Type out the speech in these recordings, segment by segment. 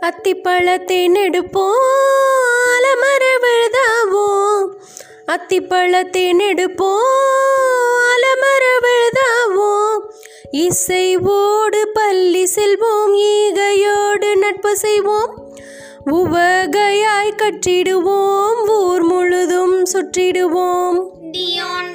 அத்திப்பழத்தை நெடுப்போம் அலமர விழுதாவோம் அத்திப்பழத்தை நெடுப்போம் அலமர விழுதாவோம் இசைவோடு பள்ளி செல்வோம் ஈகையோடு நட்பு செய்வோம். உவகையாய் கற்றிடுவோம் ஊர் முழுதும் சுற்றிடுவோம். டியான்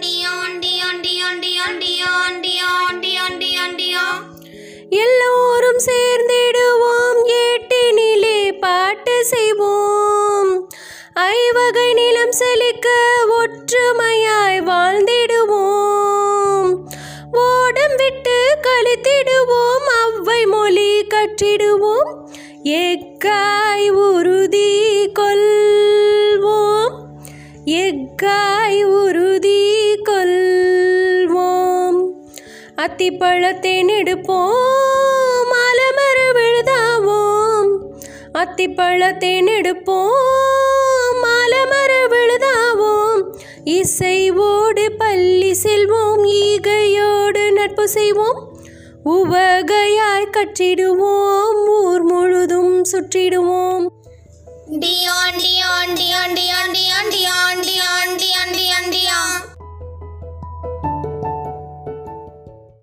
செய்வோம். ஐவகை நிலம் செழிக்க ஒற்றுமையாய் வாழ்ந்திடுவோம். ஓடம் விட்டு கழித்திடுவோம். அவ்வை மொழி கற்றிடுவோம். எக்காய் உறுதி கொள்வோம். எக்காய் உறுதி கொள்வோம். அத்திப்பழத்தை நெடுப்போம் அத்திப்பழத்தேன் எடுப்போம் மலமர விழுதாவோம். இசைவோடு பள்ளி செல்வோம். ஈகையோடு நட்பு செய்வோம். உவகையாய் கற்றிடுவோம். ஊர் முழுதும் சுற்றிடுவோம். டியான் டியான் டியான் டியான் டியான் டியான்.